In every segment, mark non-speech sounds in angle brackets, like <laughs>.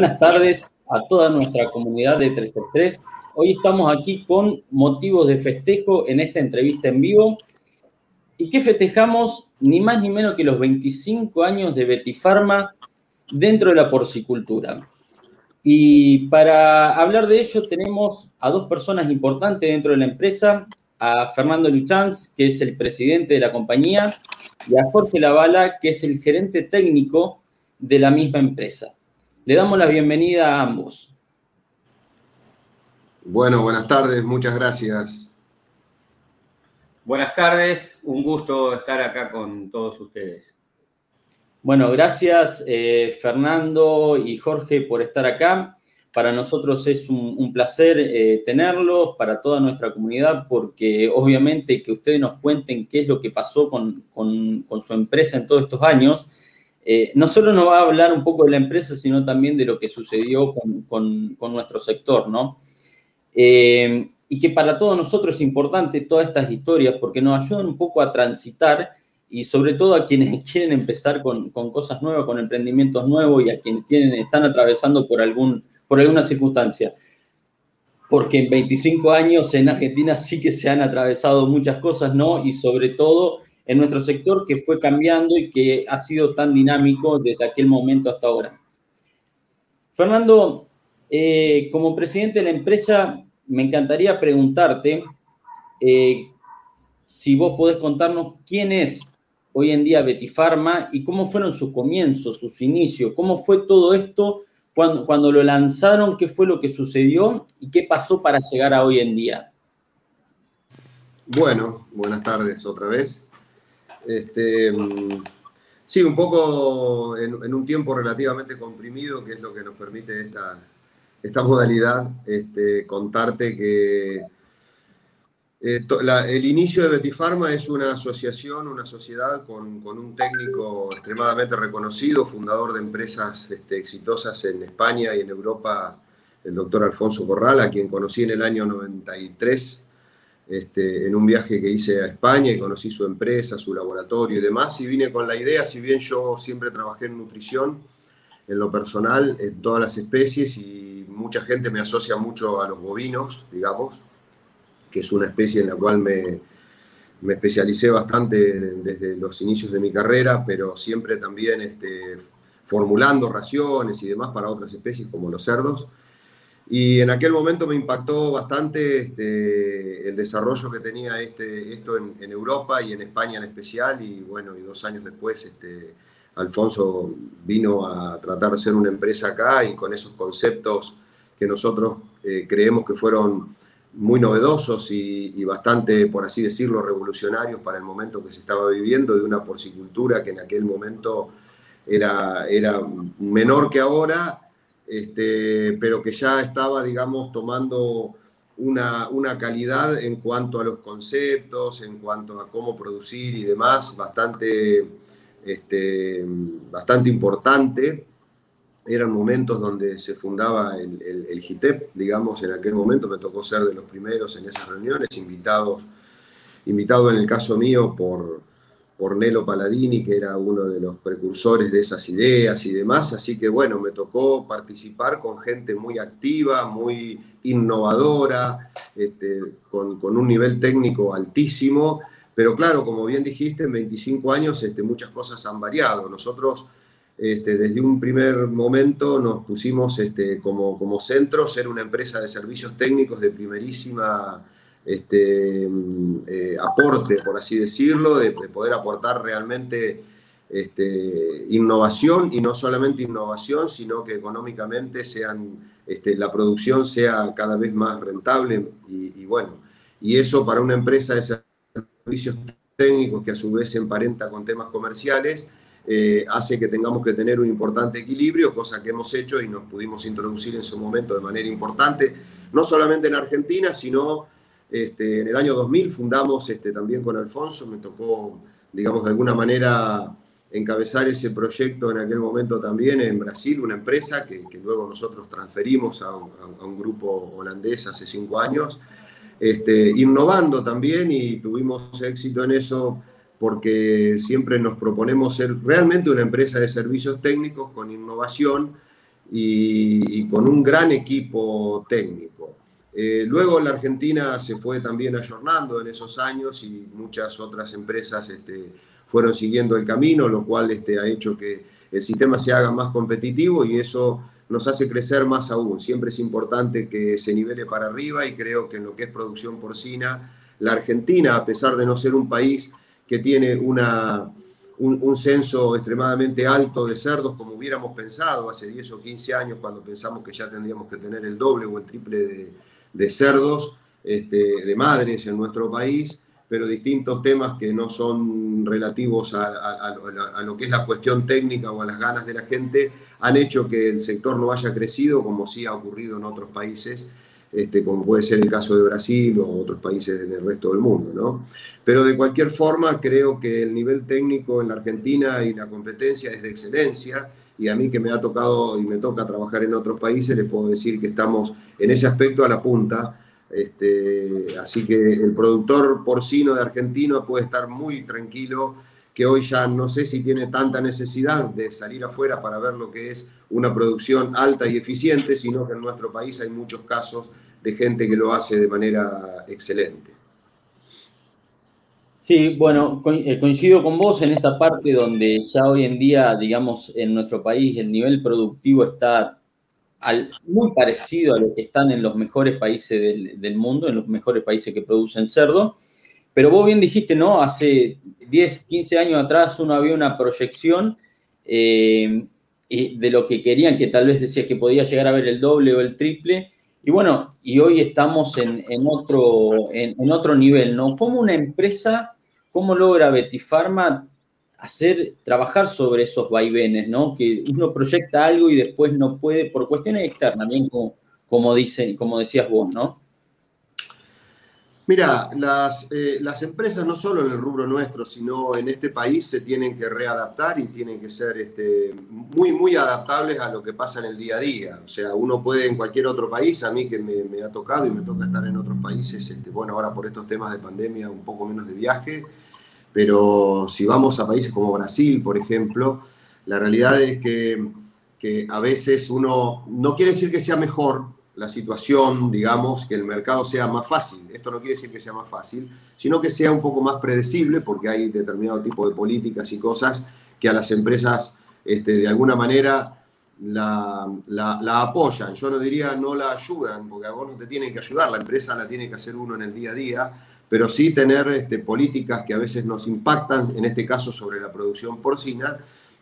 buenas tardes a toda nuestra comunidad de 333. Hoy estamos aquí con motivos de festejo en esta entrevista en vivo. ¿Y qué festejamos? Ni más ni menos que los 25 años de Betifarma dentro de la porcicultura. Y para hablar de ello tenemos a dos personas importantes dentro de la empresa, a Fernando Luchanz, que es el presidente de la compañía, y a Jorge Lavala, que es el gerente técnico de la misma empresa. Le damos la bienvenida a ambos. Bueno, buenas tardes, muchas gracias. Buenas tardes, un gusto estar acá con todos ustedes. Bueno, gracias eh, Fernando y Jorge por estar acá. Para nosotros es un, placer eh, tenerlos, para toda nuestra comunidad, porque obviamente que ustedes nos cuenten qué es lo que pasó con, con su empresa en todos estos años eh, no solo nos va a hablar un poco de la empresa, sino también de lo que sucedió con, nuestro sector, ¿no? Eh, y que para todos nosotros es importante todas estas historias porque nos ayudan un poco a transitar y sobre todo a quienes <laughs> quieren empezar con, cosas nuevas, con emprendimientos nuevos y a quienes tienen, están atravesando por, algún, por alguna circunstancia. Porque en 25 años en Argentina sí que se han atravesado muchas cosas, ¿no? Y sobre todo en nuestro sector que fue cambiando y que ha sido tan dinámico desde aquel momento hasta ahora. Fernando, eh, como presidente de la empresa, me encantaría preguntarte eh, si vos podés contarnos quién es hoy en día Betifarma y cómo fueron sus comienzos, sus inicios, cómo fue todo esto cuando, cuando lo lanzaron, qué fue lo que sucedió y qué pasó para llegar a hoy en día. Bueno, buenas tardes otra vez. Este, sí, un poco en, un tiempo relativamente comprimido, que es lo que nos permite esta, modalidad, este, contarte que el inicio de Betifarma es una asociación, una sociedad con, un técnico extremadamente reconocido, fundador de empresas este, exitosas en España y en Europa, el doctor Alfonso Corral, a quien conocí en el año 93 este, en un viaje que hice a España y conocí su empresa, su laboratorio y demás, y vine con la idea, si bien yo siempre trabajé en nutrición, en lo personal, en todas las especies, y mucha gente me asocia mucho a los bovinos, digamos, que es una especie en la cual me, me especialicé bastante desde los inicios de mi carrera, pero siempre también este, formulando raciones y demás para otras especies como los cerdos. Y en aquel momento me impactó bastante este, el desarrollo que tenía este, esto en, Europa y en España en especial. Y bueno, y dos años después este, Alfonso vino a tratar de hacer una empresa acá y con esos conceptos que nosotros eh, creemos que fueron muy novedosos y, y, bastante, por así decirlo, revolucionarios para el momento que se estaba viviendo de una porcicultura que en aquel momento era, era menor que ahora este, pero que ya estaba, digamos, tomando una, calidad en cuanto a los conceptos, en cuanto a cómo producir y demás, bastante, este, bastante importante. Eran momentos donde se fundaba el, el, GITEP, digamos, en aquel momento me tocó ser de los primeros en esas reuniones, invitados, invitado en el caso mío por, por Nelo Paladini, que era uno de los precursores de esas ideas y demás. Así que bueno, me tocó participar con gente muy activa, muy innovadora, este, con, un nivel técnico altísimo. Pero claro, como bien dijiste, en 25 años este, muchas cosas han variado. Nosotros este, desde un primer momento nos pusimos como, como centro ser una empresa de servicios técnicos de primerísima este, eh, aporte, por así decirlo, de, poder aportar realmente este, innovación y no solamente innovación, sino que económicamente sean, este, la producción sea cada vez más rentable y, bueno, y eso para una empresa de servicios técnicos que a su vez se emparenta con temas comerciales, eh, hace que tengamos que tener un importante equilibrio, cosa que hemos hecho y nos pudimos introducir en su momento de manera importante, no solamente en Argentina, sino este, en el año 2000 fundamos este, también con Alfonso, me tocó, digamos, de alguna manera encabezar ese proyecto en aquel momento también en Brasil, una empresa que, luego nosotros transferimos a un, grupo holandés hace cinco años, este, innovando también y tuvimos éxito en eso porque siempre nos proponemos ser realmente una empresa de servicios técnicos con innovación y, con un gran equipo técnico. Eh, luego la Argentina se fue también ayornando en esos años y muchas otras empresas este, fueron siguiendo el camino, lo cual este, ha hecho que el sistema se haga más competitivo y eso nos hace crecer más aún. Siempre es importante que se nivele para arriba y creo que en lo que es producción porcina, la Argentina, a pesar de no ser un país que tiene una, un, censo extremadamente alto de cerdos, como hubiéramos pensado hace 10 o 15 años, cuando pensamos que ya tendríamos que tener el doble o el triple de, de cerdos, este, de madres en nuestro país, pero distintos temas que no son relativos a, lo que es la cuestión técnica o a las ganas de la gente, han hecho que el sector no haya crecido como sí ha ocurrido en otros países, este, como puede ser el caso de Brasil o otros países en el resto del mundo. ¿no? Pero de cualquier forma, creo que el nivel técnico en la Argentina y la competencia es de excelencia y a mí que me ha tocado y me toca trabajar en otros países, les puedo decir que estamos en ese aspecto a la punta. Este, así que el productor porcino de Argentina puede estar muy tranquilo, que hoy ya no sé si tiene tanta necesidad de salir afuera para ver lo que es una producción alta y eficiente, sino que en nuestro país hay muchos casos de gente que lo hace de manera excelente. Sí, bueno, eh, coincido con vos en esta parte donde ya hoy en día, digamos, en nuestro país el nivel productivo está muy parecido a lo que están en los mejores países del, mundo, en los mejores países que producen cerdo. Pero vos bien dijiste, ¿no? Hace 10, 15 años atrás uno había una proyección eh, de lo que querían, que tal vez decía que podía llegar a ver el doble o el triple. Y bueno, y hoy estamos en, otro, en, otro nivel, ¿no? Como una empresa ¿Cómo logra Betifarma hacer, trabajar sobre esos vaivenes, ¿no? Que uno proyecta algo y después no puede, por cuestiones externas, bien como, como, dice, como decías vos, ¿no? Mira, las, eh, las, empresas no solo en el rubro nuestro, sino en este país se tienen que readaptar y tienen que ser este, muy, muy adaptables a lo que pasa en el día a día. O sea, uno puede en cualquier otro país, a mí que me, ha tocado y me toca estar en otros países, este, bueno, ahora por estos temas de pandemia un poco menos de viaje, pero si vamos a países como Brasil, por ejemplo, la realidad es que, que a veces uno, no quiere decir que sea mejor, la situación, digamos, que el mercado sea más fácil. Esto no quiere decir que sea más fácil, sino que sea un poco más predecible, porque hay determinado tipo de políticas y cosas que a las empresas, este, de alguna manera, la, apoyan. Yo no diría no la ayudan, porque a vos no te tienen que ayudar, la empresa la tiene que hacer uno en el día a día, pero sí tener este, políticas que a veces nos impactan, en este caso sobre la producción porcina,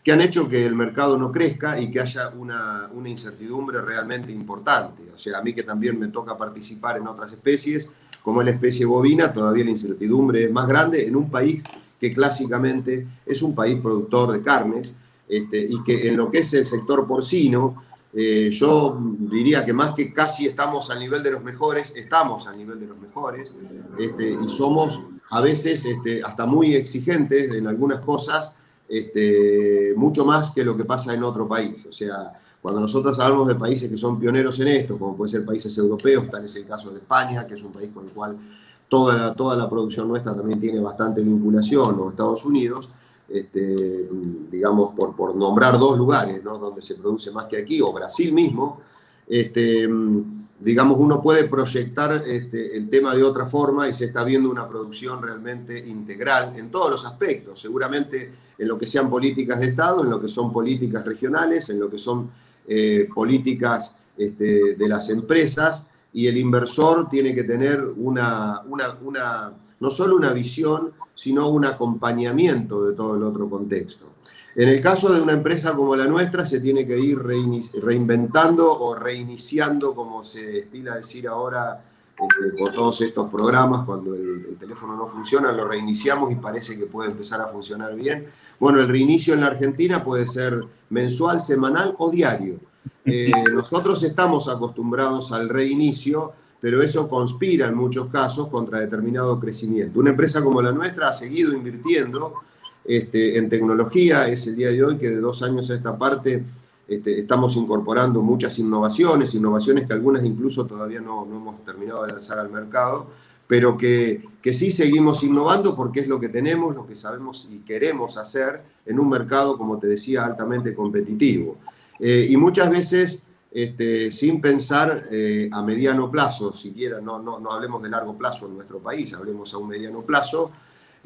que han hecho que el mercado no crezca y que haya una, una, incertidumbre realmente importante. O sea, a mí que también me toca participar en otras especies, como la especie bovina, todavía la incertidumbre es más grande en un país que clásicamente es un país productor de carnes este, y que en lo que es el sector porcino, eh, yo diría que más que casi estamos al nivel de los mejores, estamos al nivel de los mejores este, y somos a veces este, hasta muy exigentes en algunas cosas este, mucho más que lo que pasa en otro país. O sea, cuando nosotros hablamos de países que son pioneros en esto, como puede ser países europeos, tal es el caso de España, que es un país con el cual toda la, toda la producción nuestra también tiene bastante vinculación, o Estados Unidos, este, digamos, por, por nombrar dos lugares ¿no? donde se produce más que aquí, o Brasil mismo, este, digamos, uno puede proyectar este, el tema de otra forma y se está viendo una producción realmente integral en todos los aspectos. Seguramente en lo que sean políticas de Estado, en lo que son políticas regionales, en lo que son eh, políticas este, de las empresas, y el inversor tiene que tener una, una, no solo una visión, sino un acompañamiento de todo el otro contexto. En el caso de una empresa como la nuestra, se tiene que ir reinventando o reiniciando, como se estila decir ahora, este, por todos estos programas, cuando el, teléfono no funciona, lo reiniciamos y parece que puede empezar a funcionar bien. Bueno, el reinicio en la Argentina puede ser mensual, semanal o diario. Eh, nosotros estamos acostumbrados al reinicio, pero eso conspira en muchos casos contra determinado crecimiento. Una empresa como la nuestra ha seguido invirtiendo este, en tecnología, es el día de hoy que de dos años a esta parte este, estamos incorporando muchas innovaciones, innovaciones que algunas incluso todavía no, hemos terminado de lanzar al mercado, pero que, que, sí seguimos innovando porque es lo que tenemos, lo que sabemos y queremos hacer en un mercado, como te decía, altamente competitivo. Eh, y muchas veces este, sin pensar eh, a mediano plazo, siquiera, no, no, no, hablemos de largo plazo en nuestro país, hablemos a un mediano plazo,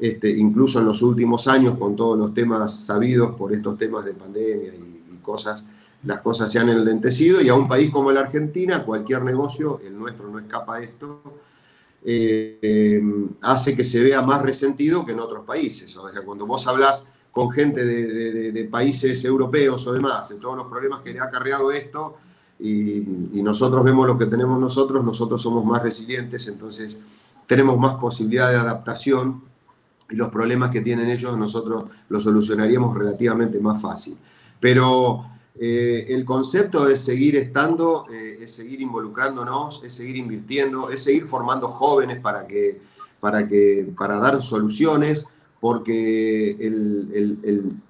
este, incluso en los últimos años, con todos los temas sabidos por estos temas de pandemia y, cosas, las cosas se han enlentecido y a un país como la Argentina, cualquier negocio, el nuestro no escapa a esto, eh, eh, hace que se vea más resentido que en otros países. O sea, cuando vos hablas con gente de, de países europeos o demás, de todos los problemas que le ha acarreado esto, y, nosotros vemos lo que tenemos nosotros, nosotros somos más resilientes, entonces tenemos más posibilidad de adaptación y los problemas que tienen ellos nosotros los solucionaríamos relativamente más fácil. Pero eh, el concepto es seguir estando, eh, es seguir involucrándonos, es seguir invirtiendo, es seguir formando jóvenes para, que, para, que, para dar soluciones, porque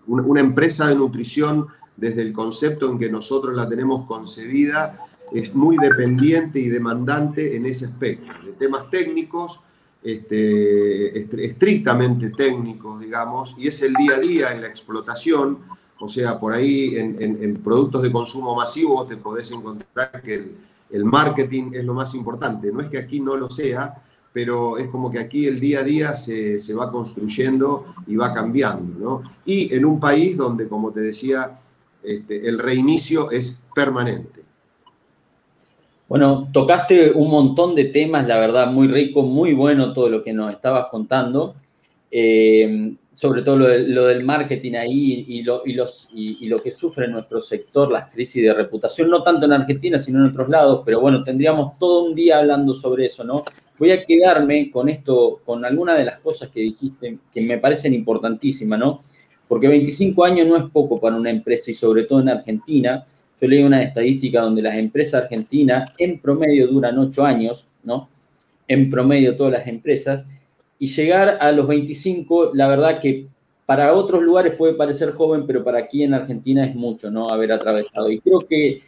una empresa de nutrición desde el concepto en que nosotros la tenemos concebida, es muy dependiente y demandante en ese aspecto, de temas técnicos, este, estrictamente técnicos, digamos, y es el día a día en la explotación, o sea, por ahí en, productos de consumo masivo te podés encontrar que el, marketing es lo más importante. No es que aquí no lo sea, pero es como que aquí el día a día se, se va construyendo y va cambiando, ¿no? Y en un país donde, como te decía, este, el reinicio es permanente. Bueno, tocaste un montón de temas, la verdad, muy rico, muy bueno todo lo que nos estabas contando. Eh, sobre todo lo, del marketing ahí y lo, los, y, lo que sufre nuestro sector, las crisis de reputación, no tanto en Argentina, sino en otros lados, pero bueno, tendríamos todo un día hablando sobre eso, ¿no? Voy a quedarme con esto, con alguna de las cosas que dijiste que me parecen importantísimas, ¿no? porque 25 años no es poco para una empresa y sobre todo en Argentina. Yo leí una estadística donde las empresas argentinas en promedio duran 8 años, ¿no? En promedio todas las empresas. Y llegar a los 25, la verdad que para otros lugares puede parecer joven, pero para aquí en Argentina es mucho, ¿no? Haber atravesado. Y creo que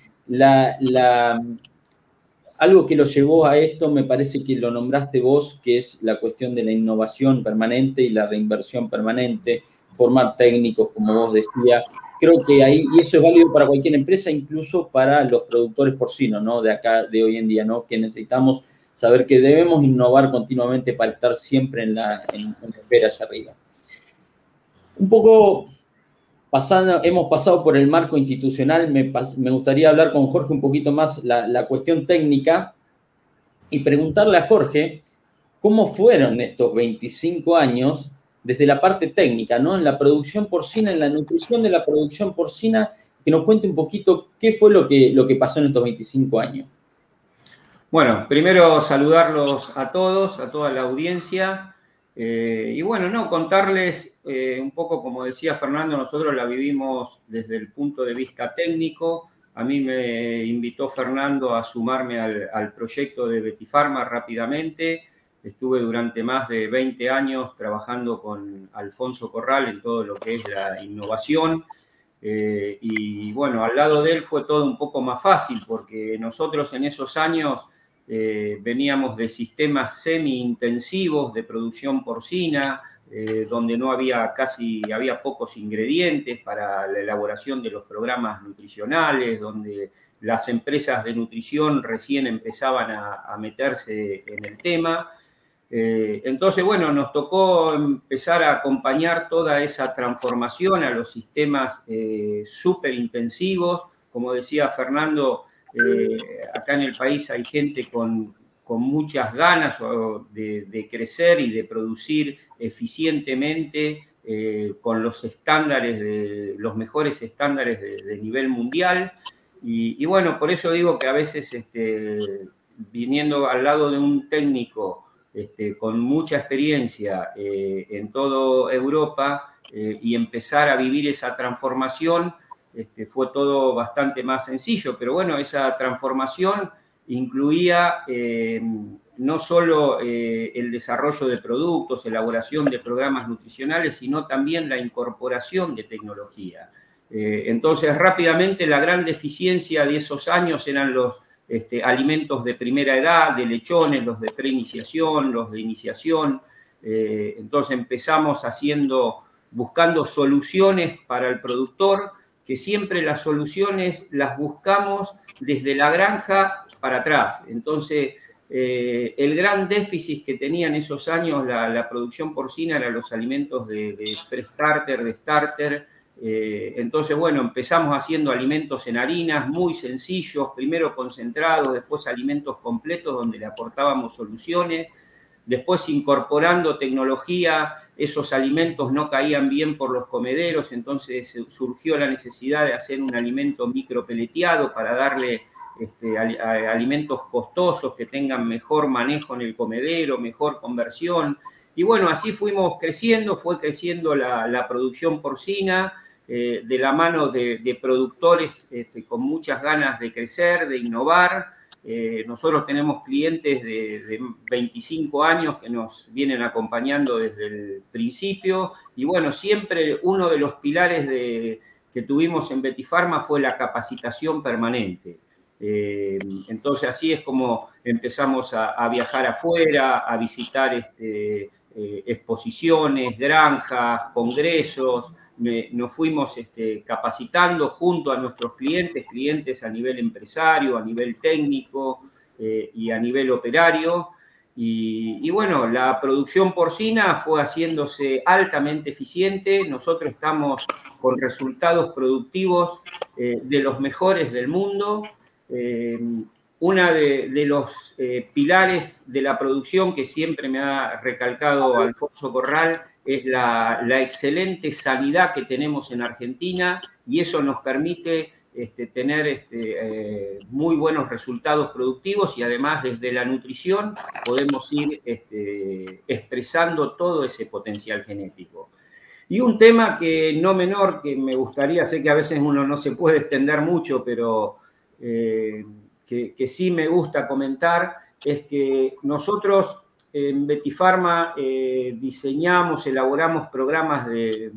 algo que lo llevó a esto, me parece que lo nombraste vos, que es la cuestión de la innovación permanente y la reinversión permanente formar técnicos, como vos decías. Creo que ahí, y eso es válido para cualquier empresa, incluso para los productores porcinos, ¿no? De acá, de hoy en día, ¿no? Que necesitamos saber que debemos innovar continuamente para estar siempre en la, en, espera hacia arriba. Un poco pasando, hemos pasado por el marco institucional, me, me gustaría hablar con Jorge un poquito más la, la cuestión técnica y preguntarle a Jorge cómo fueron estos 25 años desde la parte técnica, ¿no? En la producción porcina, en la nutrición de la producción porcina, que nos cuente un poquito qué fue lo que, lo que pasó en estos 25 años. Bueno, primero saludarlos a todos, a toda la audiencia. Eh, y bueno, no, contarles eh, un poco, como decía Fernando, nosotros la vivimos desde el punto de vista técnico. A mí me invitó Fernando a sumarme al, al proyecto de Betifarma rápidamente. Estuve durante más de 20 años trabajando con Alfonso Corral en todo lo que es la innovación. Eh, y bueno, al lado de él fue todo un poco más fácil porque nosotros en esos años eh, veníamos de sistemas semi-intensivos de producción porcina, eh, donde no había casi, había pocos ingredientes para la elaboración de los programas nutricionales, donde las empresas de nutrición recién empezaban a meterse en el tema. Eh, entonces, bueno, nos tocó empezar a acompañar toda esa transformación a los sistemas eh, súper intensivos. Como decía Fernando, eh, acá en el país hay gente con, muchas ganas de, crecer y de producir eficientemente con los estándares, de, los mejores estándares de, nivel mundial. Y, bueno, por eso digo que a veces este, viniendo al lado de un técnico, este, con mucha experiencia eh, en toda Europa eh, y empezar a vivir esa transformación, este, fue todo bastante más sencillo. Pero bueno, esa transformación incluía eh, no solo el desarrollo de productos, elaboración de programas nutricionales, sino también la incorporación de tecnología. entonces, rápidamente, la gran deficiencia de esos años eran los este, alimentos de primera edad, de lechones, los de preiniciación, los de iniciación. Eh, entonces empezamos haciendo, buscando soluciones para el productor, que siempre las soluciones las buscamos desde la granja para atrás. Entonces, eh, el gran déficit que tenía en esos años la, producción porcina eran los alimentos de, de pre-starter, de starter. Eh, entonces, bueno, empezamos haciendo alimentos en harinas muy sencillos, primero concentrados, después alimentos completos donde le aportábamos soluciones, después incorporando tecnología esos alimentos no caían bien por los comederos, entonces surgió la necesidad de hacer un alimento micropeleteado para darle este, alimentos costosos que tengan mejor manejo en el comedero, mejor conversión. Y bueno, así fuimos creciendo, fue creciendo la, producción porcina eh, de la mano de, productores este, con muchas ganas de crecer, de innovar. Eh, nosotros tenemos clientes de, 25 años que nos vienen acompañando desde el principio y bueno, siempre uno de los pilares que tuvimos en Betifarma fue la capacitación permanente. Eh, entonces así es como empezamos a, viajar afuera, a visitar este, eh, exposiciones, granjas, congresos, nos fuimos este, capacitando junto a nuestros clientes, clientes a nivel empresario, a nivel técnico eh, y a nivel operario. Y, bueno, la producción porcina fue haciéndose altamente eficiente. Nosotros estamos con resultados productivos eh, de los mejores del mundo. Una de, los pilares de la producción que siempre me ha recalcado Alfonso Corral es la, excelente sanidad que tenemos en Argentina y eso nos permite este, tener este, eh, muy buenos resultados productivos y además desde la nutrición podemos ir este, expresando todo ese potencial genético. Y un tema que no menor, que me gustaría, sé que a veces uno no se puede extender mucho, pero eh, que, sí me gusta comentar, es que nosotros en Betifarma eh, diseñamos, elaboramos programas de,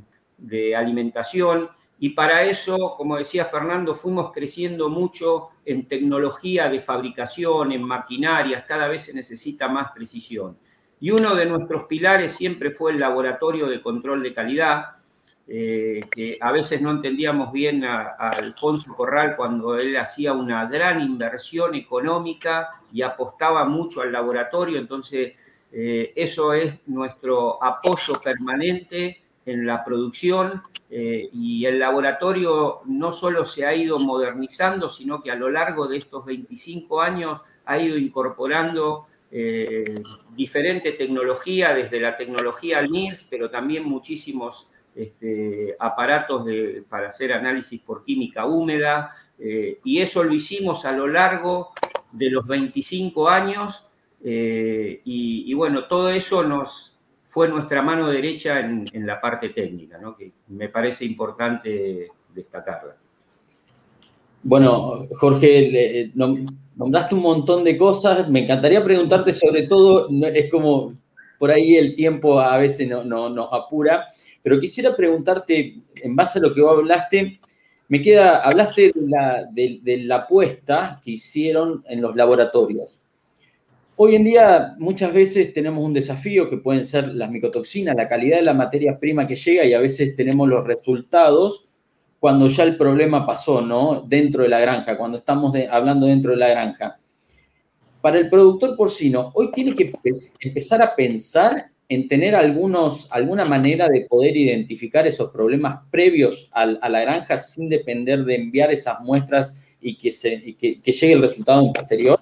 alimentación y para eso, como decía Fernando, fuimos creciendo mucho en tecnología de fabricación, en maquinarias, cada vez se necesita más precisión. Y uno de nuestros pilares siempre fue el laboratorio de control de calidad, eh, que a veces no entendíamos bien a, Alfonso Corral cuando él hacía una gran inversión económica y apostaba mucho al laboratorio, entonces eh, eso es nuestro apoyo permanente en la producción eh, y el laboratorio no solo se ha ido modernizando, sino que a lo largo de estos 25 años ha ido incorporando diferente tecnología, desde la tecnología NIRS, pero también muchísimos este, aparatos para hacer análisis por química húmeda, y eso lo hicimos a lo largo de los 25 años eh, y, bueno, todo eso nos fue nuestra mano derecha en, la parte técnica, que me parece importante destacarla. Bueno, Jorge, eh, nombraste un montón de cosas. Me encantaría preguntarte sobre todo, es como por ahí el tiempo a veces no, nos apura, pero quisiera preguntarte, en base a lo que vos hablaste, me queda, hablaste de la, de la apuesta que hicieron en los laboratorios. Hoy en día muchas veces tenemos un desafío que pueden ser las micotoxinas, la calidad de la materia prima que llega y a veces tenemos los resultados cuando ya el problema pasó, ¿no? Dentro de la granja, cuando estamos hablando dentro de la granja. Para el productor porcino, hoy tiene que empezar a pensar en tener algunos, alguna manera de poder identificar esos problemas previos a, la granja sin depender de enviar esas muestras y que, se, que, llegue el resultado posterior.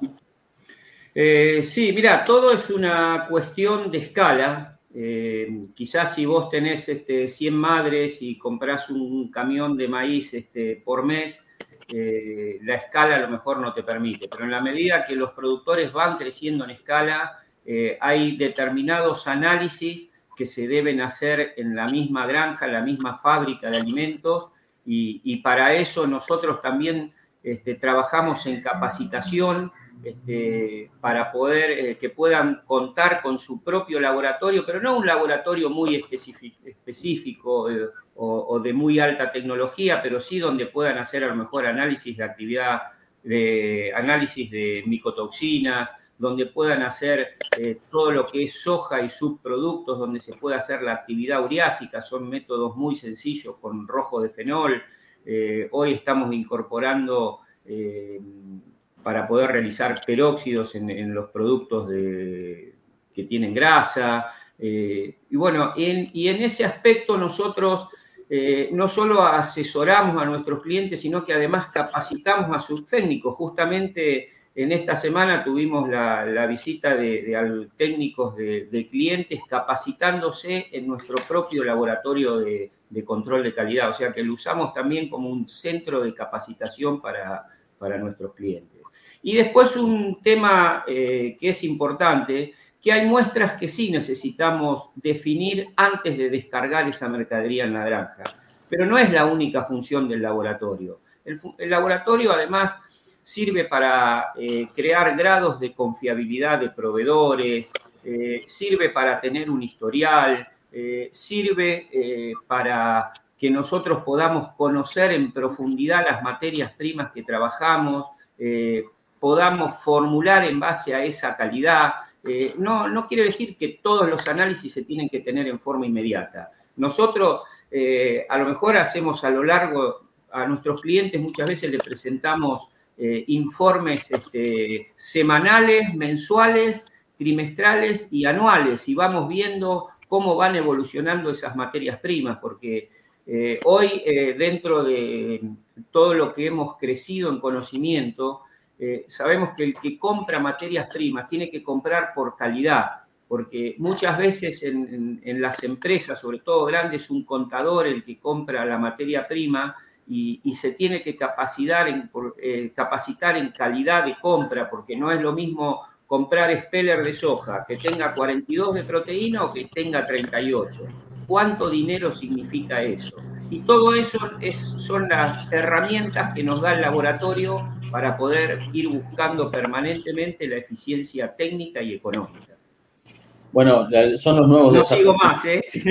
Eh, sí, mira, todo es una cuestión de escala. Eh, quizás si vos tenés este, 100 madres y comprás un camión de maíz este, por mes, eh, la escala a lo mejor no te permite, pero en la medida que los productores van creciendo en escala, hay determinados análisis que se deben hacer en la misma granja, en la misma fábrica de alimentos, y, para eso nosotros también este, trabajamos en capacitación este, para poder eh, que puedan contar con su propio laboratorio, pero no un laboratorio muy específico, eh, o, de muy alta tecnología, pero sí donde puedan hacer a lo mejor análisis de actividad, de análisis de micotoxinas, donde puedan hacer eh, todo lo que es soja y subproductos, donde se puede hacer la actividad uriásica, son métodos muy sencillos con rojo de fenol. hoy estamos incorporando para poder realizar peróxidos en, los productos que tienen grasa. y bueno, y en ese aspecto nosotros eh, no solo asesoramos a nuestros clientes, sino que además capacitamos a sus técnicos. Justamente en esta semana tuvimos la, visita de, técnicos de, clientes capacitándose en nuestro propio laboratorio de, control de calidad. O sea que lo usamos también como un centro de capacitación para, nuestros clientes. Y después un tema eh, que es importante que hay muestras que sí necesitamos definir antes de descargar esa mercadería en la granja. Pero no es la única función del laboratorio. El, laboratorio además sirve para eh, crear grados de confiabilidad de proveedores, eh, sirve para tener un historial, eh, sirve para que nosotros podamos conocer en profundidad las materias primas que trabajamos, podamos formular en base a esa calidad, no, no quiere decir que todos los análisis se tienen que tener en forma inmediata. Nosotros a lo mejor hacemos a lo largo, a nuestros clientes muchas veces le presentamos eh, informes este, semanales, mensuales, trimestrales y anuales y vamos viendo cómo van evolucionando esas materias primas, porque hoy dentro de todo lo que hemos crecido en conocimiento, eh, sabemos que el que compra materias primas tiene que comprar por calidad, porque muchas veces en, las empresas, sobre todo grandes, un contador el que compra la materia prima y, se tiene que capacitar en, eh, capacitar en calidad de compra, porque no es lo mismo comprar speller de soja que tenga 42 de proteína o que tenga 38. ¿Cuánto dinero significa eso? Y todo eso es, son las herramientas que nos da el laboratorio para poder ir buscando permanentemente la eficiencia técnica y económica. Bueno, son los nuevos no Sigo más, ¿eh? <laughs>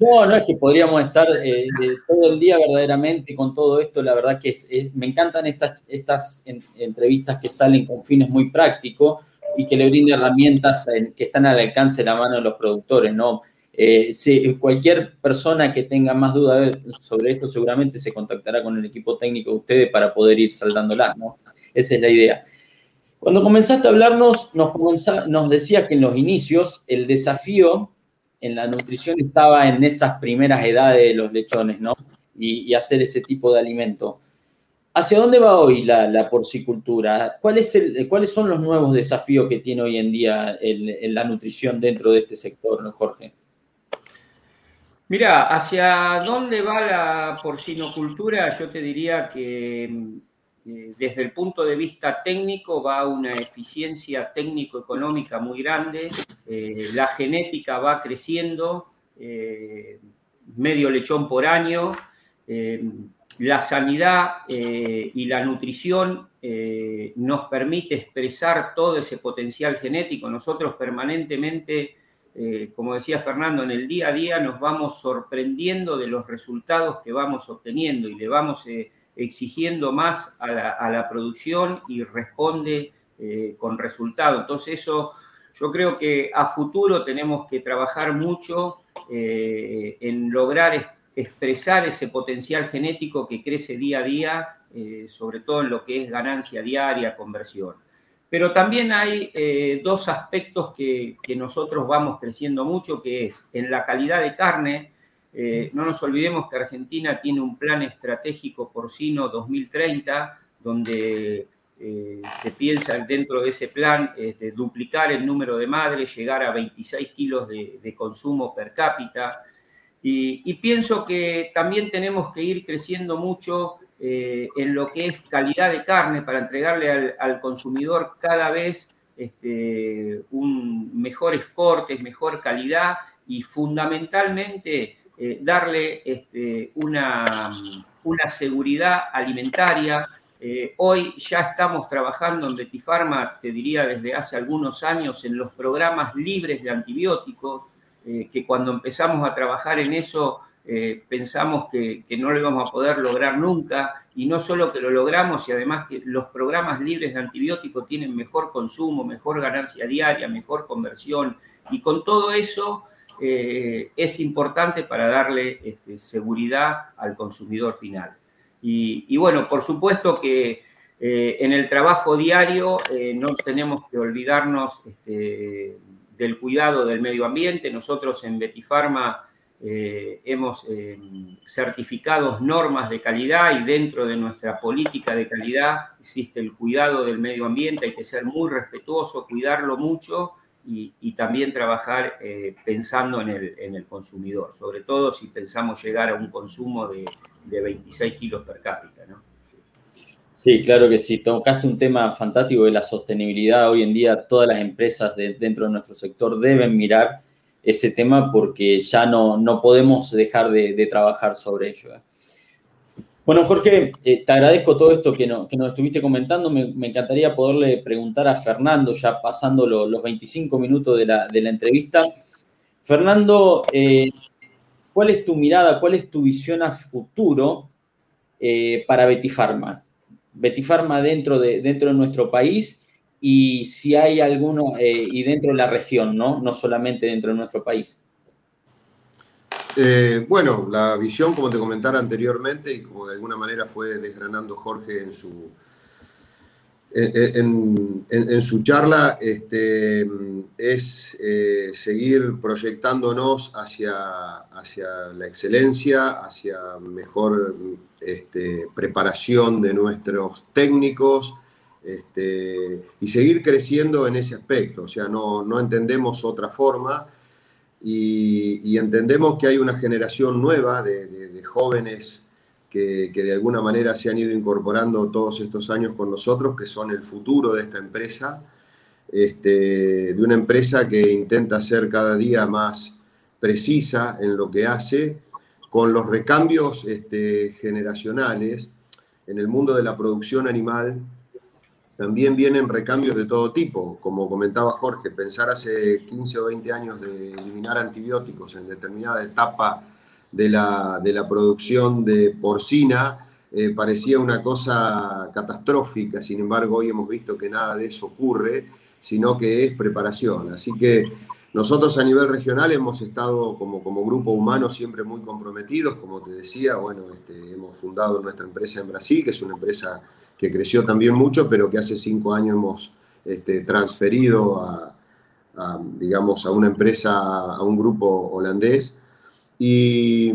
No, no, es que podríamos estar eh, todo el día verdaderamente con todo esto. La verdad que me encantan estas, estas entrevistas que salen con fines muy prácticos y que le brindan herramientas que están al alcance de la mano de los productores, ¿no? Eh, si cualquier persona que tenga más dudas sobre esto seguramente se contactará con el equipo técnico de ustedes para poder ir saldándola, ¿no? Esa es la idea. Cuando comenzaste a hablarnos, nos, nos decía que en los inicios el desafío en la nutrición estaba en esas primeras edades de los lechones, ¿no? Y, hacer ese tipo de alimento. ¿Hacia dónde va hoy la, porcicultura? ¿Cuál es el, ¿Cuáles son los nuevos desafíos que tiene hoy en día la nutrición dentro de este sector, Jorge? Mira, hacia dónde va la porcinocultura, yo te diría que desde el punto de vista técnico va a una eficiencia técnico-económica muy grande, eh, la genética va creciendo, eh, medio lechón por año, la sanidad y la nutrición nos permite expresar todo ese potencial genético. Nosotros permanentemente eh, como decía Fernando, en el día a día nos vamos sorprendiendo de los resultados que vamos obteniendo y le vamos eh, exigiendo más a la, producción y responde eh, con resultado. Entonces eso yo creo que a futuro tenemos que trabajar mucho en lograr expresar ese potencial genético que crece día a día, sobre todo en lo que es ganancia diaria, conversión. Pero también hay eh, dos aspectos que, nosotros vamos creciendo mucho, que es en la calidad de carne. Eh, no nos olvidemos que Argentina tiene un plan estratégico porcino 2030, donde eh, se piensa dentro de ese plan de duplicar el número de madres, llegar a 26 kilos de, consumo per cápita. y, pienso que también tenemos que ir creciendo mucho eh, en lo que es calidad de carne para entregarle al, consumidor cada vez este, un, mejores cortes, mejor calidad y fundamentalmente eh, darle este, una, una, seguridad alimentaria. Eh, hoy ya estamos trabajando en Betifarma, te diría desde hace algunos años, en los programas libres de antibióticos, que cuando empezamos a trabajar en eso eh, pensamos que, no lo íbamos a poder lograr nunca, y no solo que lo logramos, y además que los programas libres de antibióticos tienen mejor consumo, mejor ganancia diaria, mejor conversión, y con todo eso eh, es importante para darle este, seguridad al consumidor final. Y, bueno, por supuesto que Eh, en el trabajo diario eh, no tenemos que olvidarnos este, del cuidado del medio ambiente. Nosotros en Betifarma eh, hemos certificado normas de calidad y dentro de nuestra política de calidad existe el cuidado del medio ambiente. Hay que ser muy respetuoso, cuidarlo mucho y, también trabajar pensando en el, consumidor, sobre todo si pensamos llegar a un consumo de, de 26 kilos per cápita. ¿no? Sí, claro que sí. Tocaste un tema fantástico de la sostenibilidad. Hoy en día todas las empresas dentro de nuestro sector deben mirar ese tema porque ya no, no podemos dejar de, trabajar sobre ello. ¿eh? Bueno, Jorge, eh, te agradezco todo esto que, nos estuviste comentando. Me, encantaría poderle preguntar a Fernando, ya pasando los 25 minutos de la, entrevista. Fernando, eh, ¿cuál es tu mirada, cuál es tu visión a futuro para Betifarma? Betifarma dentro de, dentro de nuestro país y si hay alguno, eh, y dentro de la región, ¿no? No solamente dentro de nuestro país. Eh, bueno, la visión, como te comentara anteriormente, y como de alguna manera fue desgranando Jorge en su, en, su charla, este, es eh, seguir proyectándonos hacia, hacia la excelencia, hacia mejor este, preparación de nuestros técnicos este, y seguir creciendo en ese aspecto. O sea, no, entendemos otra forma y, entendemos que hay una generación nueva de, jóvenes que, de alguna manera se han ido incorporando todos estos años con nosotros, que son el futuro de esta empresa, este, de una empresa que intenta ser cada día más precisa en lo que hace con los recambios este, generacionales en el mundo de la producción animal, también vienen recambios de todo tipo. Como comentaba Jorge, pensar hace 15 o 20 años de eliminar antibióticos en determinada etapa de la, de la producción de porcina eh, parecía una cosa catastrófica. Sin embargo, hoy hemos visto que nada de eso ocurre, sino que es preparación. Así que nosotros a nivel regional hemos estado como, como grupo humano siempre muy comprometidos, como te decía, bueno, este, hemos fundado nuestra empresa en Brasil, que es una empresa que creció también mucho, pero que hace cinco años hemos este, transferido a, digamos, a una empresa, a un grupo holandés. Y,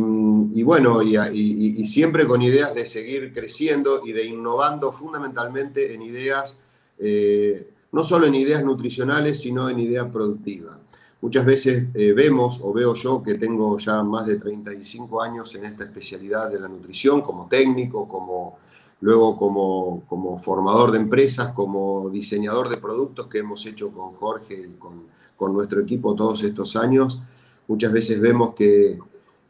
bueno, y, siempre con ideas de seguir creciendo y de innovando fundamentalmente en ideas, eh, no solo en ideas nutricionales, sino en ideas productivas. Muchas veces eh, vemos o veo yo que tengo ya más de 35 años en esta especialidad de la nutrición como técnico, como, luego como, como formador de empresas, como diseñador de productos que hemos hecho con Jorge y con, con nuestro equipo todos estos años. Muchas veces vemos que,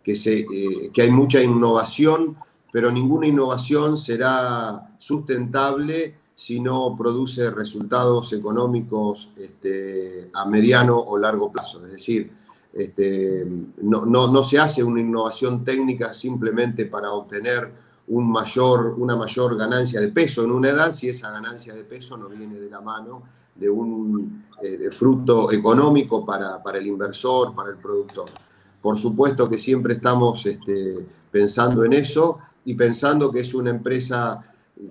que, se, eh, que hay mucha innovación, pero ninguna innovación será sustentable si no produce resultados económicos este, a mediano o largo plazo. Es decir, este, no, no, se hace una innovación técnica simplemente para obtener un mayor, una mayor ganancia de peso en una edad si esa ganancia de peso no viene de la mano de un eh, fruto económico para, para, el inversor, para el productor. Por supuesto que siempre estamos este, pensando en eso y pensando que es una empresa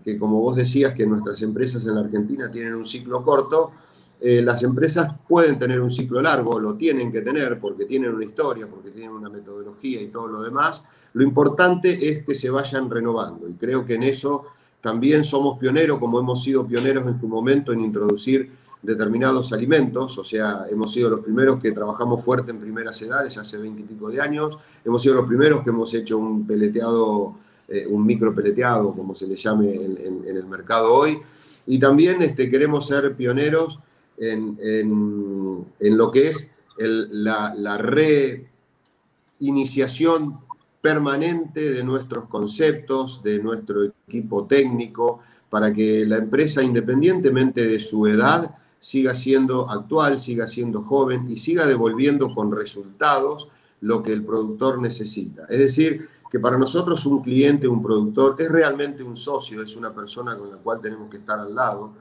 que como vos decías que nuestras empresas en la Argentina tienen un ciclo corto, eh, las empresas pueden tener un ciclo largo, lo tienen que tener porque tienen una historia, porque tienen una metodología y todo lo demás. Lo importante es que se vayan renovando y creo que en eso también somos pioneros, como hemos sido pioneros en su momento en introducir determinados alimentos, o sea, hemos sido los primeros que trabajamos fuerte en primeras edades hace veintipico de años, hemos sido los primeros que hemos hecho un peleteado eh, un micro peleteado, como se le llame en, el mercado hoy. Y también este, queremos ser pioneros en, lo que es la reiniciación permanente de nuestros conceptos, de nuestro equipo técnico, para que la empresa, independientemente de su edad, siga siendo actual, siga siendo joven y siga devolviendo con resultados lo que el productor necesita. Es decir, que para nosotros un cliente, un productor, es realmente un socio, es una persona con la cual tenemos que estar al lado.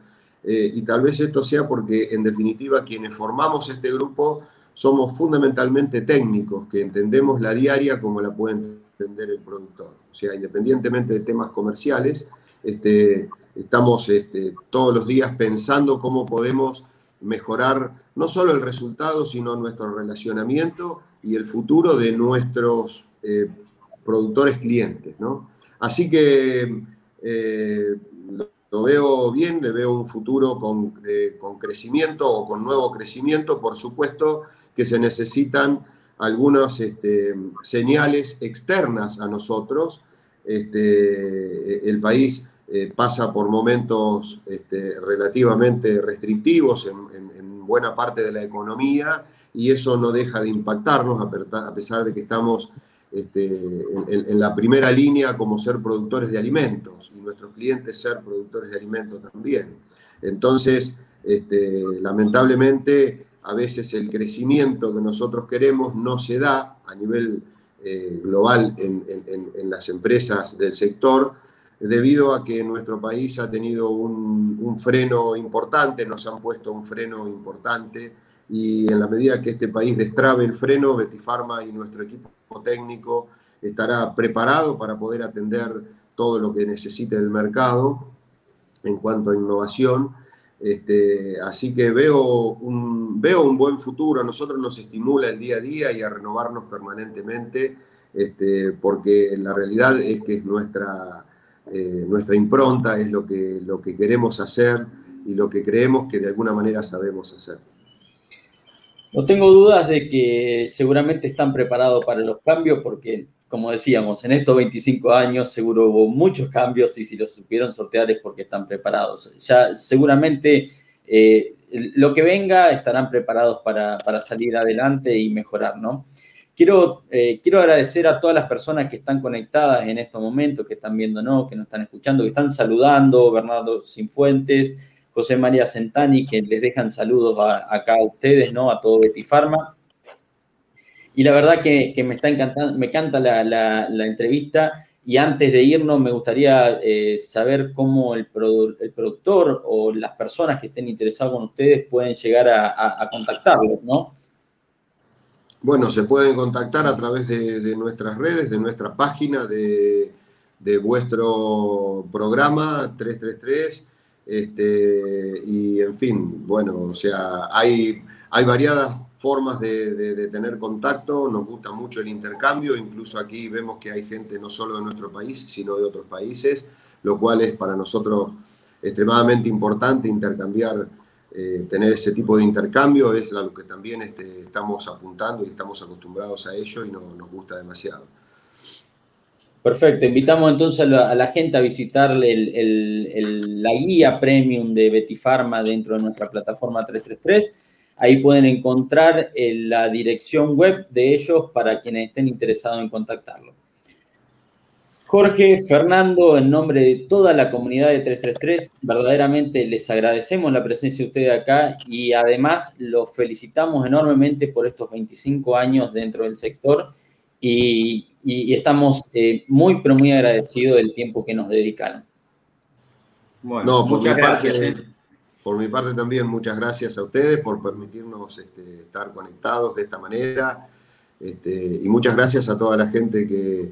Eh, y tal vez esto sea porque, en definitiva, quienes formamos este grupo somos fundamentalmente técnicos, que entendemos la diaria como la puede entender el productor. O sea, independientemente de temas comerciales, este, estamos este, todos los días pensando cómo podemos mejorar no solo el resultado, sino nuestro relacionamiento y el futuro de nuestros eh, productores clientes. Así que eh, lo, veo bien, le veo un futuro con, con, crecimiento o con nuevo crecimiento, por supuesto que se necesitan algunas este, señales externas a nosotros. Este, el país eh, pasa por momentos este, relativamente restrictivos en, buena parte de la economía y eso no deja de impactarnos a pesar de que estamos este, en, la primera línea como ser productores de alimentos y nuestros clientes ser productores de alimentos también. Entonces, lamentablemente, a veces el crecimiento que nosotros queremos no se da a nivel eh, global en, en, las empresas del sector debido a que nuestro país ha tenido un, freno importante, nos han puesto un freno importante y en la medida que este país destrabe el freno, Betifarma y nuestro equipo técnico estará preparado para poder atender todo lo que necesite el mercado en cuanto a innovación. Este, así que veo un, veo un buen futuro, a nosotros nos estimula el día a día y a renovarnos permanentemente, este, porque la realidad es que es nuestra, eh, nuestra impronta, es lo que, lo que queremos hacer y lo que creemos que de alguna manera sabemos hacer. No tengo dudas de que seguramente están preparados para los cambios porque, como decíamos, en estos 25 años seguro hubo muchos cambios y si los supieron sortear es porque están preparados. Ya seguramente eh, lo que venga estarán preparados para, para, salir adelante y mejorar, ¿no? Quiero, eh, quiero agradecer a todas las personas que están conectadas en estos momentos, que están viéndonos, que nos están escuchando, que están saludando, Bernardo Sinfuentes, José María Sentani, que les dejan saludos acá a ustedes, ¿no? A todo Betifarma. Y la verdad que, me está encantando, me encanta la, entrevista. Y antes de irnos, me gustaría eh, saber cómo el, productor o las personas que estén interesados con ustedes pueden llegar a, contactarlos, ¿no? Bueno, se pueden contactar a través de, nuestras redes, de nuestra página, de, vuestro programa 333. Este, y en fin, bueno, o sea, hay, hay variadas formas de, tener contacto, nos gusta mucho el intercambio, incluso aquí vemos que hay gente no solo de nuestro país, sino de otros países, lo cual es para nosotros extremadamente importante intercambiar eh, tener ese tipo de intercambio es a lo que también este, estamos apuntando y estamos acostumbrados a ello y no, nos gusta demasiado. Perfecto, invitamos entonces a la, gente a visitar la guía premium de Betty Pharma dentro de nuestra plataforma 333. Ahí pueden encontrar eh, la dirección web de ellos para quienes estén interesados en contactarlo. Jorge, Fernando, en nombre de toda la comunidad de 333, verdaderamente les agradecemos la presencia de ustedes acá y además los felicitamos enormemente por estos 25 años dentro del sector y, estamos eh, muy, pero muy agradecidos del tiempo que nos dedicaron. Bueno, muchas gracias. Eh. Por mi parte también muchas gracias a ustedes por permitirnos este, estar conectados de esta manera este, y muchas gracias a toda la gente que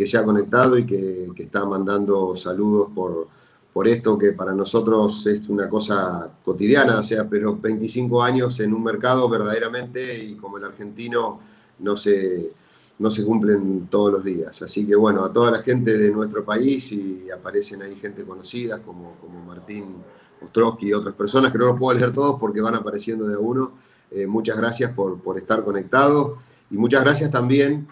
que se ha conectado y que, está mandando saludos por, por esto que para nosotros es una cosa cotidiana, sea, pero 25 años en un mercado verdaderamente y como el argentino no se, no se cumplen todos los días. Así que bueno, a toda la gente de nuestro país y aparecen ahí gente conocida como, como Martín Ostrowski y otras personas que no los puedo leer todos porque van apareciendo de uno. Eh, muchas gracias por, por estar conectados y muchas gracias también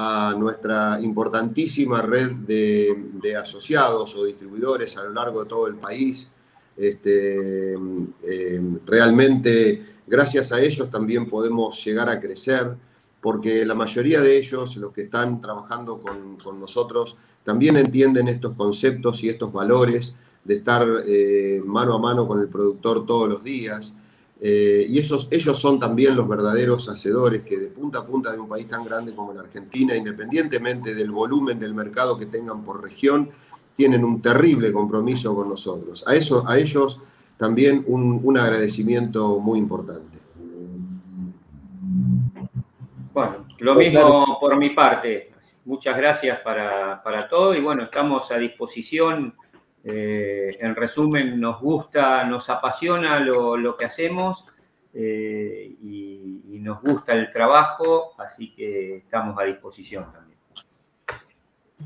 a nuestra importantísima red de, asociados o distribuidores a lo largo de todo el país. Este, eh, realmente, gracias a ellos también podemos llegar a crecer, porque la mayoría de ellos, los que están trabajando con, nosotros, también entienden estos conceptos y estos valores de estar eh, mano a mano con el productor todos los días, eh, y esos, ellos son también los verdaderos hacedores que de punta a punta de un país tan grande como la Argentina, independientemente del volumen del mercado que tengan por región, tienen un terrible compromiso con nosotros. A, eso, a ellos también un, agradecimiento muy importante. Bueno, lo mismo por mi parte. Muchas gracias para, para todo y bueno, estamos a disposición Eh, en resumen, nos gusta, nos apasiona lo, que hacemos eh, y, y, nos gusta el trabajo, así que estamos a disposición también.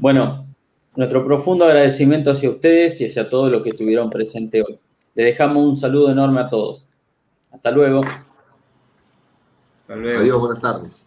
Bueno, nuestro profundo agradecimiento hacia ustedes y hacia todos los que estuvieron presentes hoy. Les dejamos un saludo enorme a todos. Hasta luego. Hasta luego. Adiós, buenas tardes.